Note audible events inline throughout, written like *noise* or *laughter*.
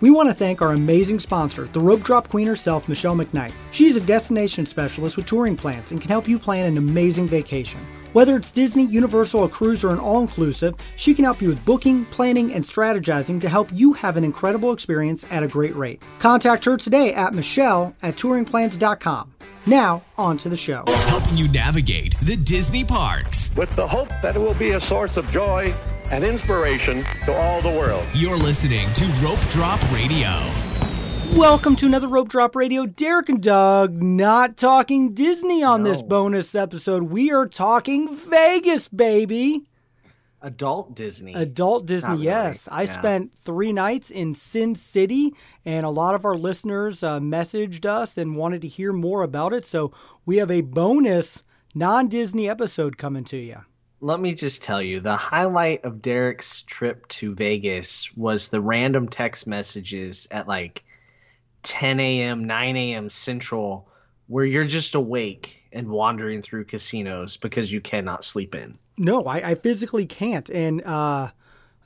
We want to thank our amazing sponsor, the rope drop queen herself, Michelle McKnight. She's a destination specialist with touring plans and can help you plan an amazing vacation. Whether it's Disney, Universal, a cruise, or an all inclusive, she can help you with booking, planning, and strategizing to help you have an incredible experience at a great rate. Contact her today at Michelle at touringplans.com. Now, on to the show. Helping you navigate the Disney parks. with the hope that it will be a source of joy and inspiration to all the world. You're listening to Rope Drop Radio. Welcome to another Rope Drop Radio. Derek and Doug not talking Disney on this bonus episode. We are talking Vegas, baby. Adult Disney. Adult Disney, really, yes. I yeah. spent three nights in Sin City, and a lot of our listeners uh, messaged us and wanted to hear more about it. So we have a bonus non Disney episode coming to you. Let me just tell you, the highlight of Derek's trip to Vegas was the random text messages at like 10 a.m., 9 a.m. Central, where you're just awake and wandering through casinos because you cannot sleep in. No, I, I physically can't, and uh,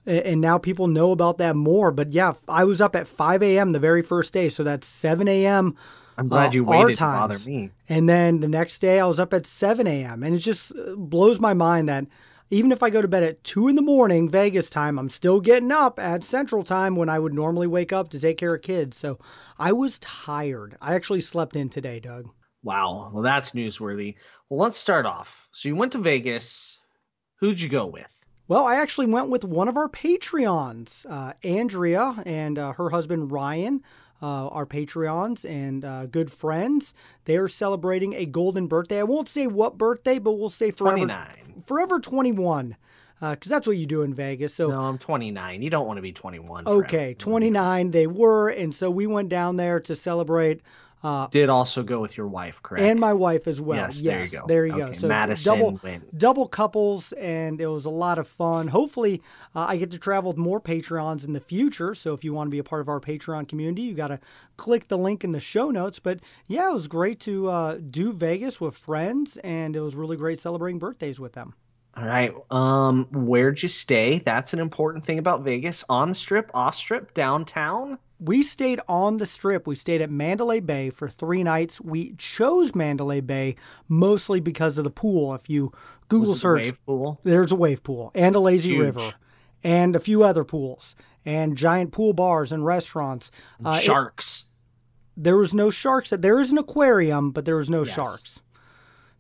and now people know about that more. But yeah, I was up at 5 a.m. the very first day, so that's 7 a.m. I'm glad uh, you waited to bother me. And then the next day, I was up at 7 a.m. And it just uh, blows my mind that even if I go to bed at 2 in the morning, Vegas time, I'm still getting up at Central time when I would normally wake up to take care of kids. So I was tired. I actually slept in today, Doug. Wow. Well, that's newsworthy. Well, let's start off. So you went to Vegas. Who'd you go with? Well, I actually went with one of our Patreons, uh, Andrea and uh, her husband Ryan, uh, our Patreons and uh, good friends. They are celebrating a golden birthday. I won't say what birthday, but we'll say forever 29. forever 21, because that's what you do in Vegas. So No, I'm 29. You don't want to be 21. okay, forever. 29 they were, and so we went down there to celebrate. Uh, Did also go with your wife, correct? and my wife as well. Yes, there you go. There you go. So Madison double went. double couples, and it was a lot of fun. Hopefully, uh, I get to travel with more Patreons in the future. So if you want to be a part of our Patreon community, you got to click the link in the show notes. But yeah, it was great to uh, do Vegas with friends, and it was really great celebrating birthdays with them. All right. Um, where'd you stay? That's an important thing about Vegas. On the strip, off strip, downtown. We stayed on the strip. We stayed at Mandalay Bay for three nights. We chose Mandalay Bay mostly because of the pool. If you Google it search wave pool. there's a wave pool and a lazy Huge. river and a few other pools and giant pool bars and restaurants. Uh, it- Sharks. there was no sharks. There is an aquarium, but there was no Yes. sharks.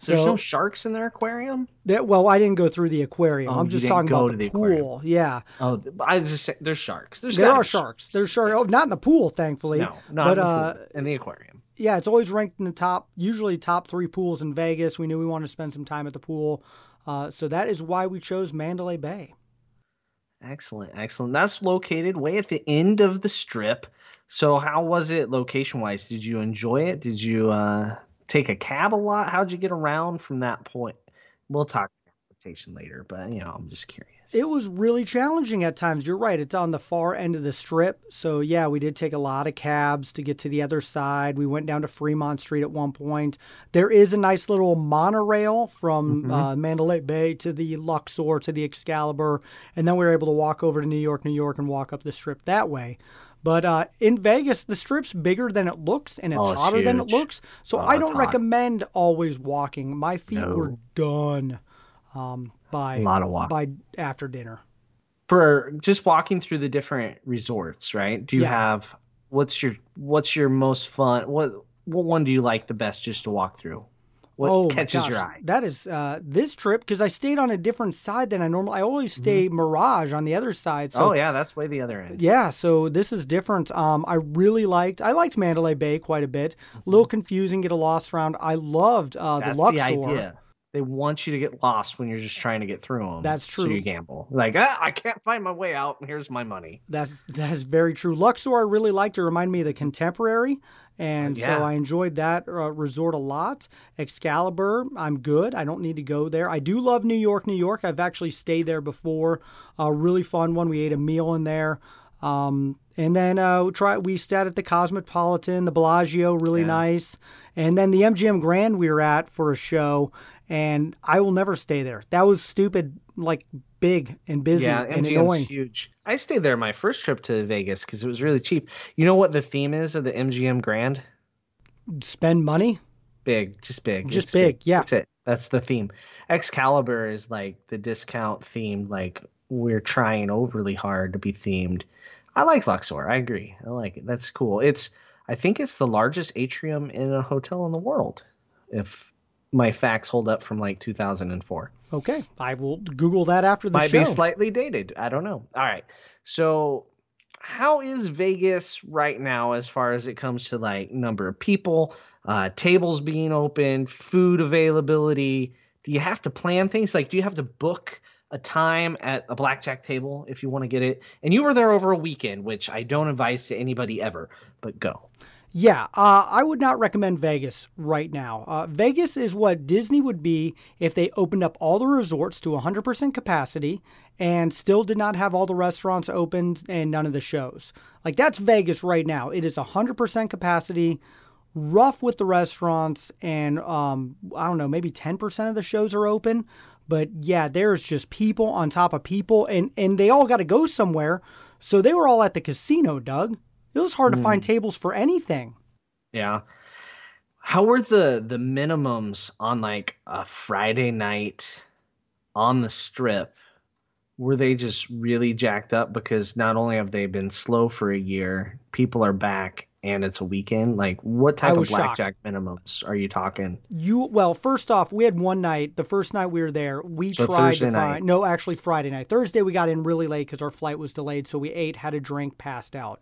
There's So no sharks in their aquarium. that, well, I didn't go through the aquarium. Oh, I'm just talking about the, the aquarium. pool. Yeah, Oh, I just saying, there's sharks. There's there are be sharks. There's sharks. Oh, not in the pool, thankfully. No, not but in the uh, pool, in the aquarium. yeah, it's always ranked in the top, usually top three pools in Vegas. We knew we wanted to spend some time at the pool, uh, so that is why we chose Mandalay Bay. Excellent, excellent. That's located way at the end of the strip. So, how was it location wise? Did you enjoy it? Did you uh, take a cab a lot? How'd you get around from that point? We'll talk transportation later, but you know, I'm just curious. It was really challenging at times. You're right. It's on the far end of the strip. So, yeah, we did take a lot of cabs to get to the other side. We went down to Fremont Street at one point. There is a nice little monorail from uh, Mandalay Bay to the Luxor to the Excalibur. And then we were able to walk over to New York, New York, and walk up the strip that way. But uh, in Vegas, the strip's bigger than it looks and it's Oh, it's hotter than it looks. So Oh, I don't recommend always walking. My feet were done um, by A lot of walk. by after dinner. for just walking through the different resorts, right? Do you Yeah. have what's your what's your most fun? What what one do you like the best just to walk through? What oh catches your eye? That is uh, this trip because I stayed on a different side than I normally. I always stay Mirage on the other side. So Mm-hmm. oh yeah, that's way the other end. yeah, so this is different. Um, I really liked. I liked Mandalay Bay quite a bit. A little confusing, get a lost round. I loved uh, Mm-hmm. The Luxor. the. They want you to get lost when you're just trying to get through them. That's So true. you gamble. Like ah, I can't find my way out. and Here's my money. That's that's very true. Luxor, I really liked. It reminded me of the Contemporary, and yeah. so I enjoyed that uh, resort a lot. Excalibur, I'm good. I don't need to go there. I do love New York, New York. I've actually stayed there before. A really fun one. We ate a meal in there. Um, and then uh, we try we sat at the Cosmopolitan, the Bellagio, really Yeah. nice. And then the MGM Grand we were at for a show, and I will never stay there. That was stupid. Like big and busy Yeah, and MGM's annoying. huge. I stayed there my first trip to Vegas because it was really cheap. You know what the theme is of the MGM Grand? Spend money. Big, just big. Just It's big, yeah. That's it. That's the theme. Excalibur is like the discount theme. Like we're trying overly hard to be themed. I like Luxor. I agree. I like it. That's cool. It's. I think it's the largest atrium in a hotel in the world, if my facts hold up from like 2004. Okay, I will Google that after the Might show. Might be slightly dated. I don't know. All right. So, how is Vegas right now as far as it comes to like number of people, uh, tables being open, food availability? Do you have to plan things? Like, do you have to book a time at a blackjack table if you want to get it? And you were there over a weekend, which I don't advise to anybody ever, but go. Yeah, uh, I would not recommend Vegas right now. Uh, Vegas is what Disney would be if they opened up all the resorts to 100% capacity and still did not have all the restaurants open and none of the shows. Like, that's Vegas right now. It is 100% capacity, rough with the restaurants, and um, I don't know, maybe 10% of the shows are open. But yeah, there's just people on top of people, and, and they all got to go somewhere. So they were all at the casino, Doug. It was hard to find hmm. tables for anything. Yeah. How were the the minimums on like a Friday night on the strip? Were they just really jacked up because not only have they been slow for a year, people are back and it's a weekend? Like what type of was shocked. blackjack minimums are you talking? You well, first off, we had one night. The first night we were there, we So tried Thursday to night. find. No, actually Friday night. Thursday we got in really late because our flight was delayed, so we ate, had a drink, passed out.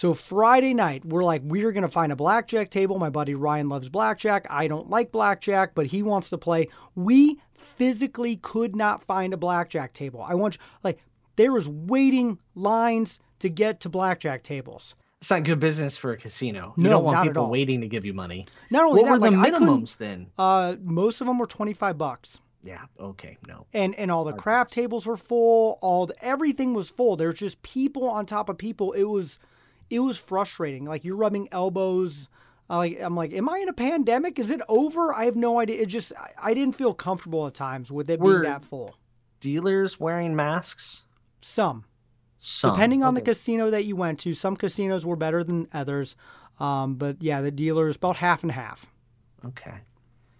So Friday night, we're like, we're gonna find a blackjack table. My buddy Ryan loves blackjack. I don't like blackjack, but he wants to play. We physically could not find a blackjack table. I want you, like there was waiting lines to get to blackjack tables. It's not good business for a casino. You No, don't want not at people all. waiting to give you money. Not only What that, were the like minimums then? Uh, most of them were twenty five bucks. Yeah, okay, no. and and all the crap tables were full all the, everything was full there's just people on top of people it was it was frustrating. Like you're rubbing elbows I like i'm like am i in a pandemic? Is it over? I have no idea. It just i, I didn't feel comfortable at times with it Were- being that full. Dealers wearing masks? some. Some. depending on the casino that you went to some casinos were better than others um, but yeah the dealers about half and half. Okay.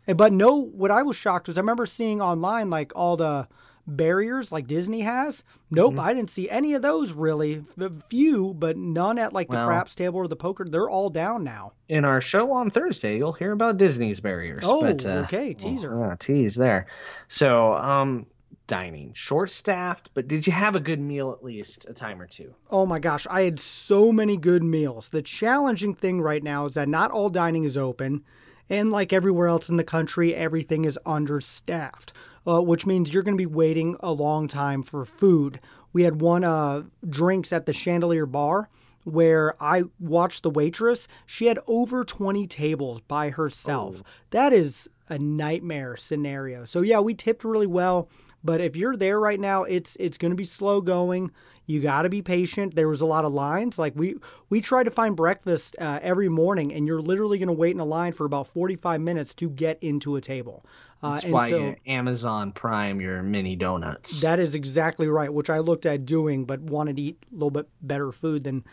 Eh, But no, what I was shocked was I remember seeing online like all the barriers like Disney has. Nope, Mm-hmm. I didn't see any of those really. A few, but none at like the Well- craps table or the poker. They're all down now. in our show on Thursday, you'll hear about Disney's barriers. Oh, but, uh, okay, teaser. well, yeah, tease there. So, um, dining, short staffed, but did you have a good meal at least a time or two? Oh my gosh, I had so many good meals. The challenging thing right now is that not all dining is open, and like everywhere else in the country, everything is understaffed, uh, which means you're going to be waiting a long time for food. We had one uh, drinks at the Chandelier Bar where I watched the waitress. She had over 20 tables by herself. That is a nightmare scenario. So yeah, we tipped really well, but if you're there right now, it's it's going to be slow going. You got to be patient. There was a lot of lines. Like we we try to find breakfast uh, every morning, and you're literally going to wait in a line for about 45 minutes to get into a table. Uh, That's and why so you Amazon Prime your mini donuts. that is exactly right, which I looked at doing, but wanted to eat a little bit better food than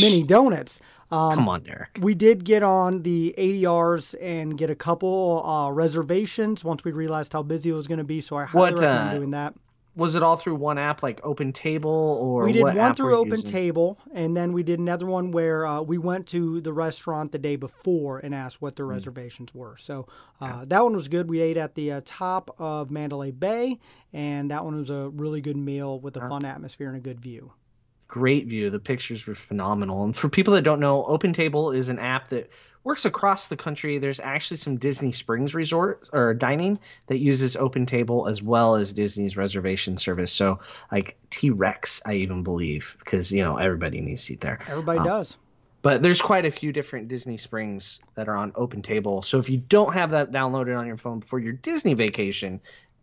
mini donuts. Um, Come on, Derek. we did get on the ADRs and get a couple uh, reservations once we realized how busy it was going to be. So I highly What, recommend uh, doing that. Was it all through one app, like Open Table, or We did one through Open using? Table, and then we did another one where uh, we went to the restaurant the day before and asked what their Hmm. reservations were. So uh, that one was good. We ate at the uh, top of Mandalay Bay, and that one was a really good meal with a fun atmosphere and a good view. Great view. The pictures were phenomenal. And for people that don't know, Open Table is an app that works across the country. There's actually some Disney Springs resort or dining that uses Open Table as well as Disney's reservation service. So like T Rex, I even believe, because you know everybody needs to eat there. Everybody um, does. But there's quite a few different Disney Springs that are on Open Table. So if you don't have that downloaded on your phone before your Disney vacation,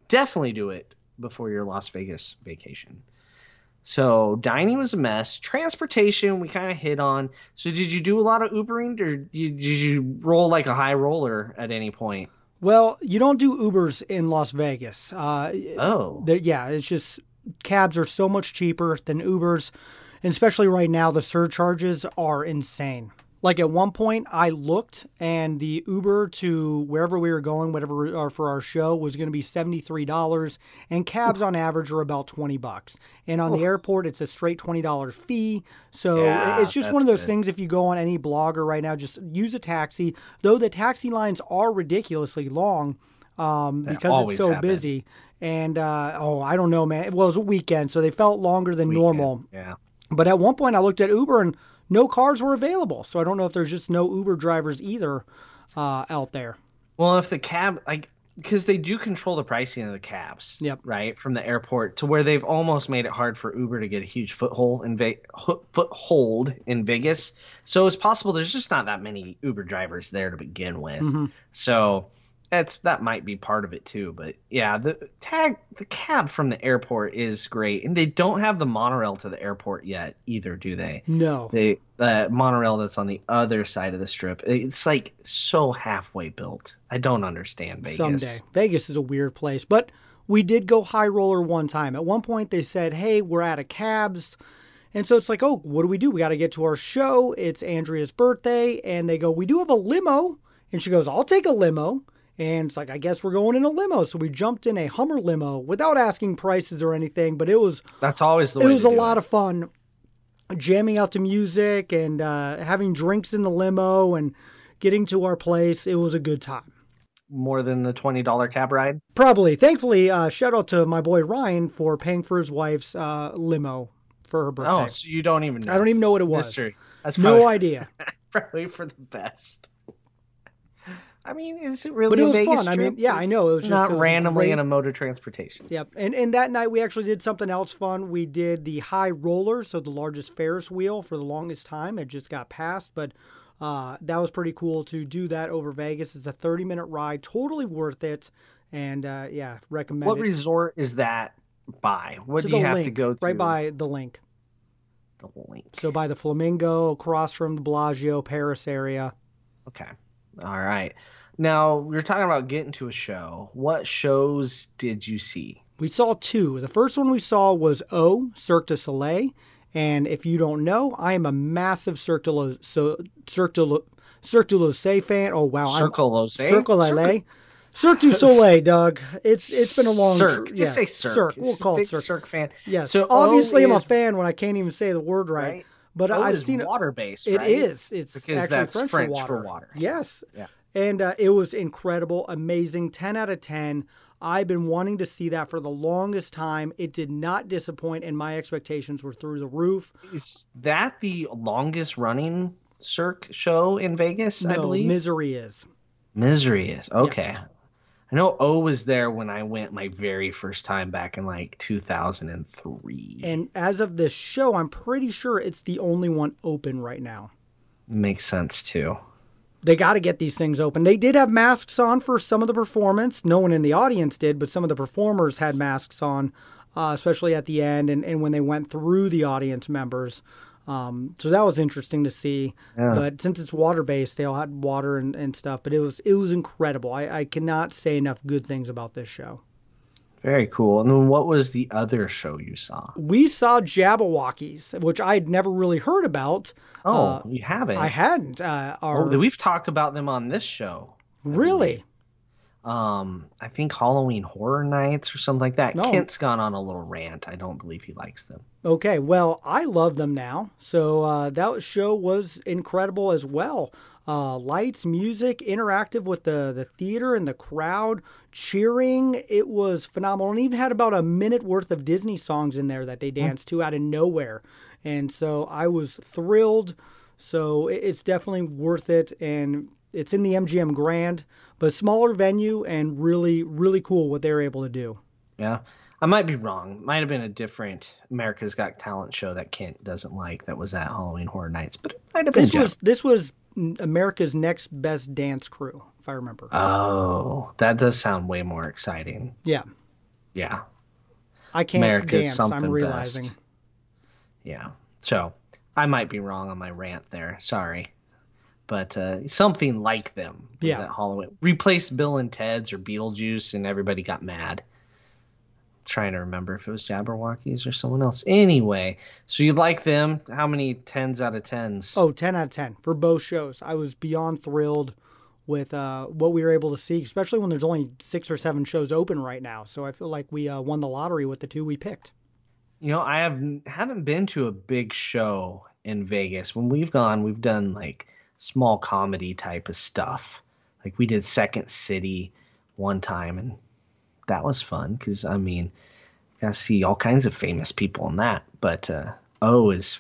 definitely do it before your Las Vegas vacation. So dining was a mess. Transportation we kind of hit on. So did you do a lot of Ubering, or did you, roll like a high roller at any point? Well, you don't do Ubers in Las Vegas. Uh, Oh, yeah, it's just cabs are so much cheaper than Ubers, and especially right now, the surcharges are insane. Like at one point, I looked, and the Uber to wherever we were going, whatever uh, for our show, was going to be seventy three dollars, and cabs on average are about twenty bucks. And on the airport, it's a straight twenty dollar fee. So Yeah, it's just one of those good. things. If you go on any blogger right now, just use a taxi. Though the taxi lines are ridiculously long um, because it's so have been. busy. And uh, oh, I don't know, man. Well, it was a weekend, so they felt longer than normal. yeah. But at one point, I looked at Uber and no cars were available. So I don't know if there's just no Uber drivers either uh, out there. Well, if the cab, like, because they do control the pricing of the cabs, Yep. right, from the airport to where they've almost made it hard for Uber to get a huge foothold in Ve- foothold in Vegas. So it's possible there's just not that many Uber drivers there to begin with. Mm-hmm. So that's that might be part of it too. But yeah, the tag the cab from the airport is great, and they don't have the monorail to the airport yet either, do they? No. They the monorail that's on the other side of the strip. It's like so halfway built. I don't understand Vegas. Someday. Vegas is a weird place. But we did go high roller one time. At one point, they said, hey, we're out of cabs. And so it's like, oh, what do we do? We got to get to our show. It's Andrea's birthday. And they go, we do have a limo. And she goes, I'll take a limo. And it's like, I guess we're going in a limo. So we jumped in a Hummer limo without asking prices or anything. But it was That's always the it was a lot it. of fun jamming out to music and uh, having drinks in the limo and getting to our place. It was a good time. more than the twenty dollar cab ride. Probably. Thankfully, uh, shout out to my boy Ryan for paying for his wife's uh, limo for her birthday. Oh, so you don't even know. I don't even know what it was. Mystery. That's No idea. *laughs* probably for the best. I mean, is it really But it was Vegas fun. I mean, yeah, I know. It was just not it was randomly great- in a mode of transportation. Yep. And and that night we actually did something else fun. We did the high roller, so the largest Ferris wheel for the longest time. It just got passed, but uh, that was pretty cool to do that over Vegas. It's a 30 minute ride, totally worth it. And uh, yeah, recommend What it. resort is that by? What to do you have link, to go to? right by the LINQ. the LINQ. So by the Flamingo, across from the Bellagio, Paris area. Okay. All right. Now we are talking about getting to a show. What shows did you see? We saw two. The first one we saw was O, Cirque du Soleil. And if you don't know, I am a massive Cirque du, Lo- so, Cirque du, Lo- Cirque du Soleil fan. Oh, wow. I'm- Circle Lose. Cirque du Soleil. Cirque du *laughs* Soleil, Doug. It's it's been a long Cirque. Just yeah, say Cirque. We'll It's call it Cirque. Cirque fan. Yes. So obviously, O I'm a fan when I can't even say the word right. Right. But O I've is seen water based. It right? is. It's Because actually that's French, French for, for water. water. Yes. Yeah. And uh, it was incredible, amazing, 10 out of 10. I've been wanting to see that for the longest time. It did not disappoint, and my expectations were through the roof. Is that the longest running Cirque show in Vegas? I no, believe. Mystère is. Mystère is okay. I know O was there when I went my very first time back in like 2003. And as of this show, I'm pretty sure it's the only one open right now. Makes sense too. They got to get these things open. They did have masks on for some of the performance. No one in the audience did, but some of the performers had masks on, uh, especially at the end and, and when they went through the audience members. Um, so that was interesting to see. But since it's water based, they all had water and, and stuff. But it was it was incredible. I, I cannot say enough good things about this show. Very cool. And then what was the other show you saw? We saw Jabbawockeez, which I'd never really heard about. Oh, Uh, you haven't. I hadn't. Uh, our, Oh, we've talked about them on this show. really? Um, I think Halloween Horror Nights or something like that. No. Kent's gone on a little rant. I don't believe he likes them. Okay, well, I love them now. So uh, that show was incredible as well. Uh, lights, music, interactive with the, the theater and the crowd, cheering. It was phenomenal. And even had about a minute worth of Disney songs in there that they danced to out of nowhere. And so I was thrilled. So it- it's definitely worth it. And it's in the MGM Grand, but smaller venue and really, really cool what they were able to do. Yeah. I might be wrong. Might have been a different America's Got Talent show that Kent doesn't like that was at Halloween Horror Nights, but it might have been This Jeff. was this was America's next best dance crew, if I remember. Oh, that does sound way more exciting. yeah, Yeah. I can't America's dance. I'm realizing. best. Yeah. So I might be wrong on my rant there. Sorry. but uh, something like them. Was Yeah. At Halloween, replaced Bill and Ted's or Beetlejuice, and everybody got mad. Trying to remember if it was Jabbawockeez or someone else. Anyway, so you like them? How many tens out of tens? Oh, 10 out of 10 for both shows. I was beyond thrilled with uh, what we were able to see, especially when there's only six or seven shows open right now. So I feel like we uh, won the lottery with the two we picked. You know, I have haven't been to a big show in Vegas. When we've gone, we've done like small comedy type of stuff. Like we did Second City one time, and that was fun because I mean, to see all kinds of famous people in that. But uh, O is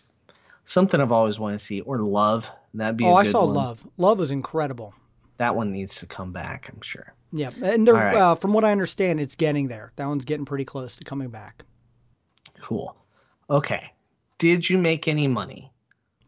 something I've always wanted to see, or Love. That'd be. Oh, I saw one. Love. Love was incredible. That one needs to come back. I'm sure. Yeah, and right. uh, from what I understand, it's getting there. That one's getting pretty close to coming back. Cool. Okay. Did you make any money?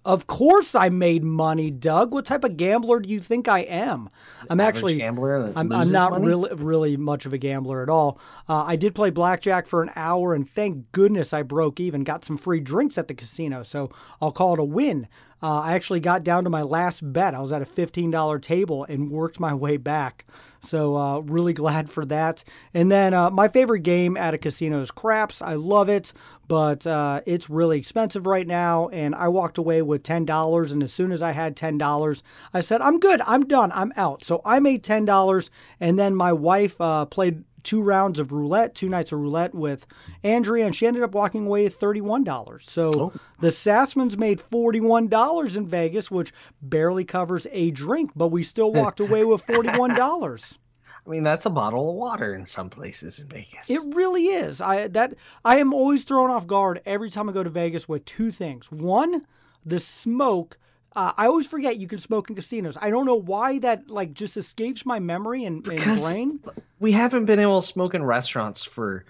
Of course, I made money, Doug. What type of gambler do you think I am? I'm actually gambler I'm, I'm not money? really really much of a gambler at all. Uh, I did play blackjack for an hour, and thank goodness I broke even. Got some free drinks at the casino, so I'll call it a win. Uh, I actually got down to my last bet. I was at a $15 table and worked my way back. So uh, really *laughs* glad for that. And then uh, my favorite game at a casino is craps. I love it, but uh, it's really expensive right now. And I walked away with ten dollars. And as soon as I had ten dollars, I said, "I'm good. I'm done. I'm out." So I made ten dollars, and then my wife uh, played two rounds of roulette, two nights of roulette with Andrea, and she ended up walking away with thirty-one dollars. So oh. the Sassmans made forty-one dollars in Vegas, which barely covers a drink, but we still walked away with forty-one dollars. *laughs* I mean, that's a bottle of water in some places in Vegas. It really is. I that I am always thrown off guard every time I go to Vegas with two things. One, the smoke. Uh, I always forget you can smoke in casinos. I don't know why that like just escapes my memory and, and brain. we haven't been able to smoke in restaurants for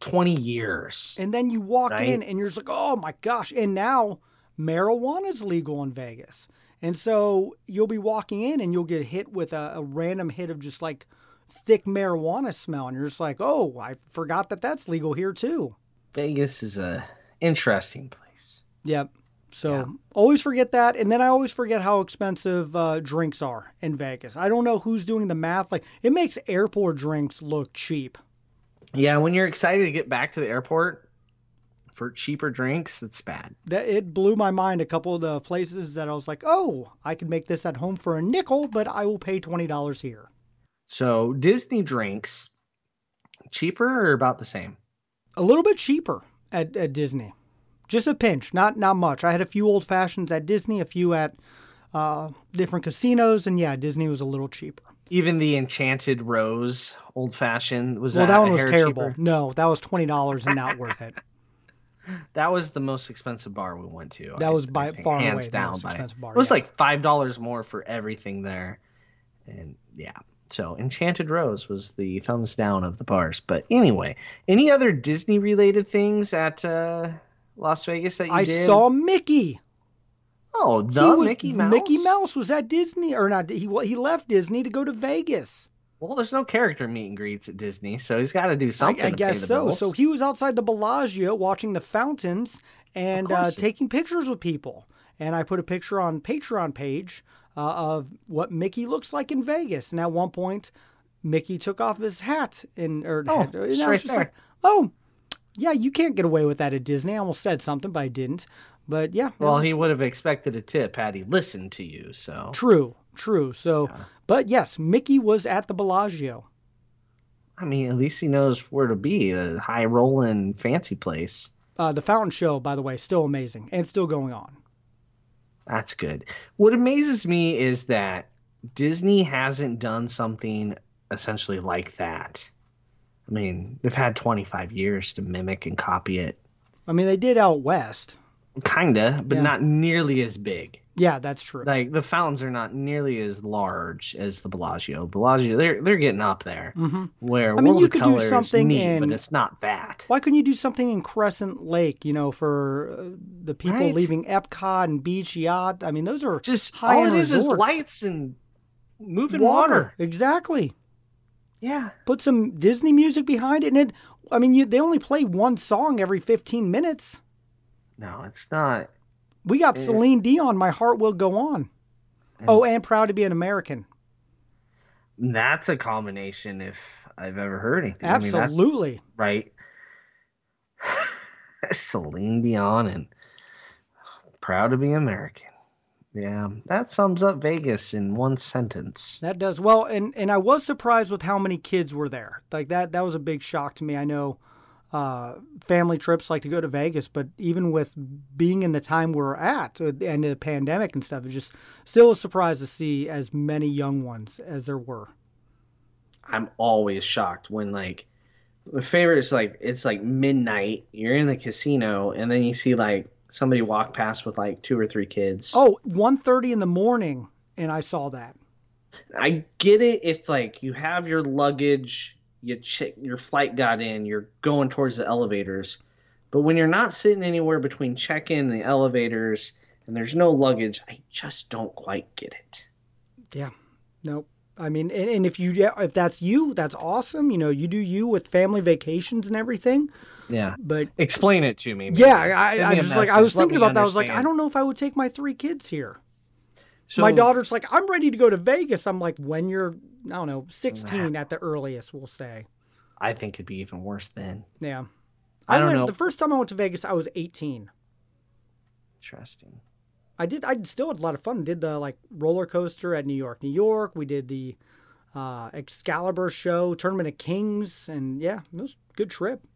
20 years. And then you walk Right. in and you're just like, oh my gosh. And now marijuana is legal in Vegas. And so you'll be walking in and you'll get hit with a, a random hit of just like thick marijuana smell. And you're just like, oh, I forgot that that's legal here too. Vegas is a interesting place. Yep. So always forget that, and then I always forget how expensive uh, drinks are in Vegas. I don't know who's doing the math. Like it makes airport drinks look cheap. Yeah, when you're excited to get back to the airport for cheaper drinks, that's bad. That it blew my mind. A couple of the places that I was like, oh, I could make this at home for a nickel, but I will pay twenty dollars here. So, Disney drinks cheaper or about the same? A little bit cheaper at, at Disney, just a pinch, not not much. I had a few old fashions at Disney, a few at uh, different casinos, and yeah, Disney was a little cheaper. Even the Enchanted Rose old fashioned was Well, that, that one was terrible. cheaper? No, that was twenty dollars and not worth it. *laughs* That was the most expensive bar we went to. That I- was by far hands away the down most by expensive bar, It was yeah. like five dollars more for everything there, and yeah. So Enchanted Rose was the thumbs down of the bars. But anyway, any other Disney related things at uh, Las Vegas that you I did? saw Mickey. Oh, the was- Mickey Mouse. Mickey Mouse was at Disney, or not? He he left Disney to go to Vegas. Well, there's no character meet and greets at Disney, so he's got to do something. I to guess so. bills. So he was outside the Bellagio watching the fountains and uh, taking pictures with people. And I put a picture on Patreon page uh, of what Mickey looks like in Vegas. And at one point, Mickey took off his hat and or Oh, hat, and I was just there. like, oh, yeah, you can't get away with that at Disney. I almost said something, but I didn't. But yeah, well, was- he would have expected a tip had he listened to you. So True, true. So, but yes, Mickey was at the Bellagio. I mean, at least he knows where to be. A high rolling fancy place. Uh, the fountain show, by the way, still amazing and still going on. That's good. What amazes me is that Disney hasn't done something essentially like that. I mean, they've had 25 years to mimic and copy it. I mean, they did out west. Kinda, but Yeah. not nearly as big. Yeah, that's true. Like the fountains are not nearly as large as the Bellagio. Bellagio, they're they're getting up there. Mm-hmm. Where I mean, World you could do is something neat, in- but it's not that. Why couldn't you do something in Crescent Lake? You know, for uh, the people Right. leaving Epcot and Beach Yacht. I mean, those are Just high all it is is resorts. lights and moving water. Exactly. Yeah. Put some Disney music behind it, and it. I mean, you, they only play one song every fifteen minutes. No, it's not. We got Celine Dion. My heart will go on. oh, and proud to be an American. That's a combination if I've ever heard anything. I mean, Absolutely. right? *laughs* Celine Dion and proud to be American. Yeah, that sums up Vegas in one sentence. That does well, and and I was surprised with how many kids were there. Like that, that was a big shock to me. I know uh, family trips like to go to Vegas, but even with being in the time we're at, at the end of the pandemic and stuff, it's just still a surprise to see as many young ones as there were. I'm always shocked when like my favorite is like it's like midnight, you're in the casino, and then you see like somebody walked past with like two or three kids. Oh, 1.30 in the morning, and I saw that. I get it if like you have your luggage, you check your flight got in, you're going towards the elevators. But when you're not sitting anywhere between check-in and the elevators and there's no luggage, I just don't quite get it. Yeah. Nope. I mean, and, and if you if that's you, that's awesome. You know, you do you with family vacations and everything. Yeah. But Explain it to me. maybe. yeah, I, I just like I was Let thinking about that. I was like, I don't know if I would take my three kids here. So, my daughter's like, I'm ready to go to Vegas. I'm like, when you're, I don't know, 16 at the earliest, we'll say. I think it'd be even worse then. Yeah. I don't went, know. The first time I went to Vegas, I was 18. Interesting. I did. I still had a lot of fun. Did the like roller coaster at New York, New York. We did the uh, Excalibur show, Tournament of Kings, and yeah, it was a good trip.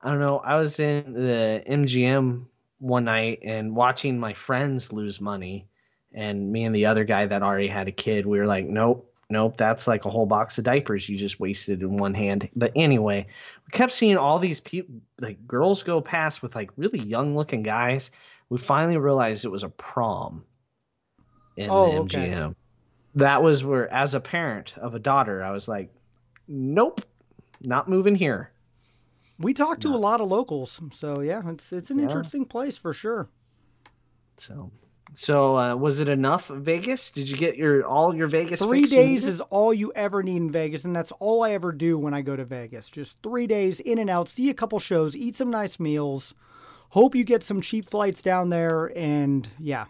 I don't know. I was in the MGM one night and watching my friends lose money, and me and the other guy that already had a kid, we were like, nope, nope, that's like a whole box of diapers you just wasted in one hand. But anyway, we kept seeing all these people, like girls go past with like really young looking guys. We finally realized it was a prom in Oh, the okay. MGM. That was where, as a parent of a daughter, I was like, nope, not moving here. We talked to a lot of locals, so yeah, it's it's an Yeah. interesting place for sure. So, so uh, was it enough Vegas? Did you get your all your Vegas? Three days is all you ever need in Vegas, and that's all I ever do when I go to Vegas. Just three days in and out, see a couple shows, eat some nice meals. Hope you get some cheap flights down there, and yeah.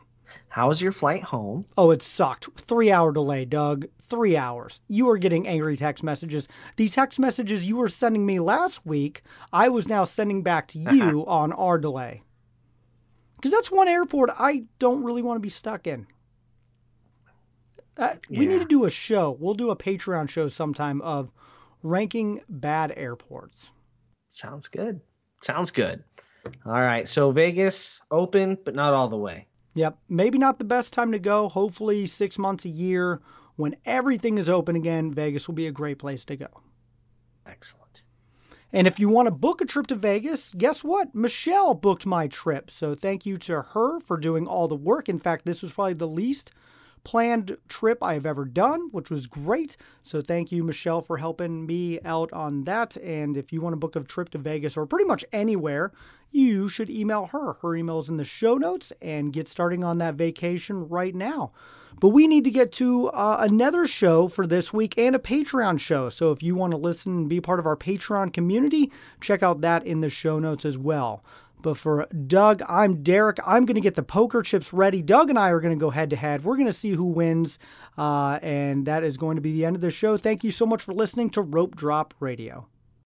How was your flight home? Oh, it sucked. Three hour delay, Doug. Three hours. You were getting angry text messages. The text messages you were sending me last week, I was now sending back to you on our delay. Because that's one airport I don't really want to be stuck in. Uh, We need to do a show. We'll do a Patreon show sometime of ranking bad airports. Sounds good. Sounds good. All right. So Vegas open, but not all the way. Yep. Maybe not the best time to go. Hopefully, six months a year when everything is open again, Vegas will be a great place to go. Excellent. And if you want to book a trip to Vegas, guess what? Michelle booked my trip. So thank you to her for doing all the work. In fact, this was probably the least planned trip I have ever done, which was great. So thank you, Michelle, for helping me out on that. And if you want to book a trip to Vegas or pretty much anywhere, you should email her. Her email is in the show notes and get starting on that vacation right now. But we need to get to uh, another show for this week and a Patreon show. So if you want to listen and be part of our Patreon community, check out that in the show notes as well. But for Doug, I'm Derek. I'm going to get the poker chips ready. Doug and I are going to go head to head. We're going to see who wins. Uh, and that is going to be the end of the show. Thank you so much for listening to Rope Drop Radio.